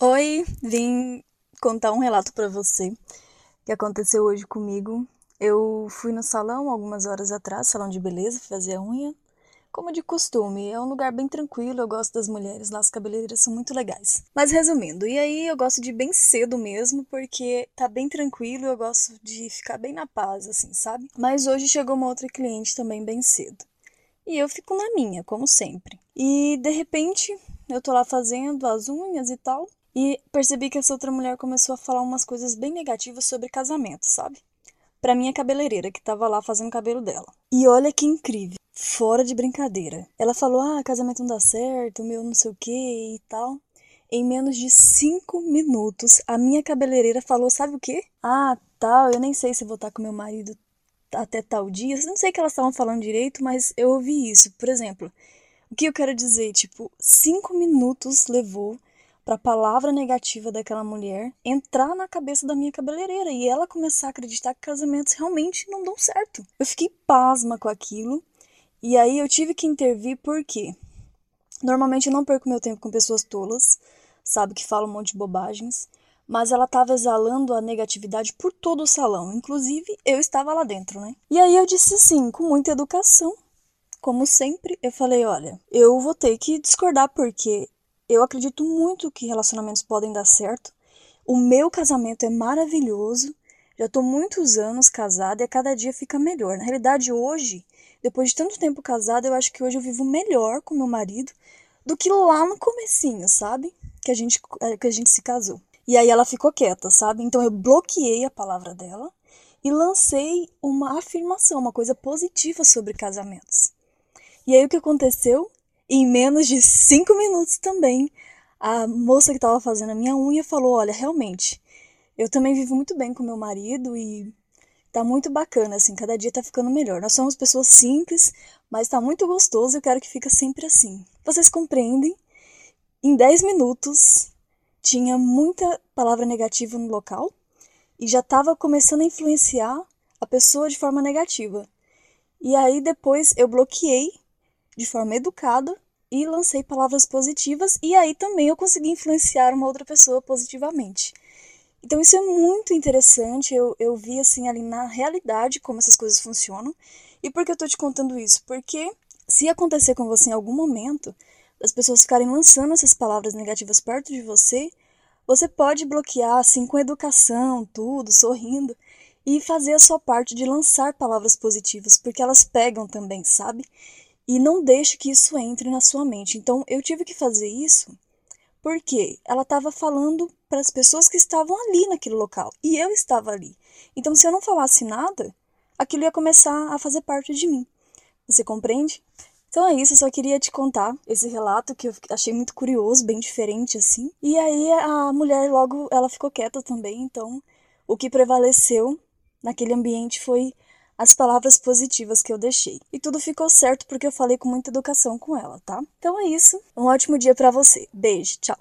Oi, vim contar um relato para você que aconteceu hoje comigo. Eu fui no salão algumas horas atrás, salão de beleza, fazer a unha, como de costume. É um lugar bem tranquilo, eu gosto das mulheres lá, as cabeleireiras são muito legais. Mas resumindo, e aí eu gosto de ir bem cedo mesmo, porque tá bem tranquilo, eu gosto de ficar bem na paz, assim, sabe? Mas hoje chegou uma outra cliente também bem cedo. E eu fico na minha, como sempre. E de repente, eu tô lá fazendo as unhas e tal. E percebi que essa outra mulher começou a falar umas coisas bem negativas sobre casamento, sabe? Pra minha cabeleireira que tava lá fazendo o cabelo dela. E olha que incrível, fora de brincadeira. Ela falou: ah, casamento não dá certo, meu não sei o que e tal. Em menos de cinco minutos, a minha cabeleireira falou: sabe o que? Ah, tal, eu nem sei se vou estar com meu marido até tal dia. Não sei o que elas estavam falando direito, mas eu ouvi isso. Por exemplo, o que eu quero dizer? Tipo, cinco minutos levou para a palavra negativa daquela mulher entrar na cabeça da minha cabeleireira e ela começar a acreditar que casamentos realmente não dão certo. Eu fiquei pasma com aquilo e aí eu tive que intervir porque normalmente eu não perco meu tempo com pessoas tolas, sabe, que falam um monte de bobagens, mas ela estava exalando a negatividade por todo o salão, inclusive eu estava lá dentro, né? E aí eu disse assim, com muita educação, como sempre, eu falei: olha, eu vou ter que discordar porque eu acredito muito que relacionamentos podem dar certo. O meu casamento é maravilhoso. Já estou muitos anos casada e a cada dia fica melhor. Na realidade, hoje, depois de tanto tempo casada, eu acho que hoje eu vivo melhor com meu marido do que lá no comecinho, sabe? Que a gente que a gente se casou. E aí ela ficou quieta, sabe? Então eu bloqueei a palavra dela e lancei uma afirmação, uma coisa positiva sobre casamentos. E aí o que aconteceu? Em menos de cinco minutos também, a moça que estava fazendo a minha unha falou: Olha, realmente, eu também vivo muito bem com meu marido e tá muito bacana, assim, cada dia tá ficando melhor. Nós somos pessoas simples, mas tá muito gostoso e eu quero que fique sempre assim. Vocês compreendem? Em 10 minutos tinha muita palavra negativa no local e já estava começando a influenciar a pessoa de forma negativa. E aí depois eu bloqueei de forma educada e lancei palavras positivas e aí também eu consegui influenciar uma outra pessoa positivamente. Então isso é muito interessante, eu, eu vi assim ali na realidade como essas coisas funcionam. E por que eu tô te contando isso? Porque se acontecer com você em algum momento, as pessoas ficarem lançando essas palavras negativas perto de você, você pode bloquear assim com educação, tudo, sorrindo e fazer a sua parte de lançar palavras positivas, porque elas pegam também, sabe? E não deixe que isso entre na sua mente. Então eu tive que fazer isso porque ela estava falando para as pessoas que estavam ali naquele local e eu estava ali. Então se eu não falasse nada, aquilo ia começar a fazer parte de mim. Você compreende? Então é isso, eu só queria te contar esse relato que eu achei muito curioso, bem diferente assim. E aí a mulher logo ela ficou quieta também, então o que prevaleceu naquele ambiente foi as palavras positivas que eu deixei. E tudo ficou certo porque eu falei com muita educação com ela, tá? Então é isso. Um ótimo dia para você. Beijo, tchau.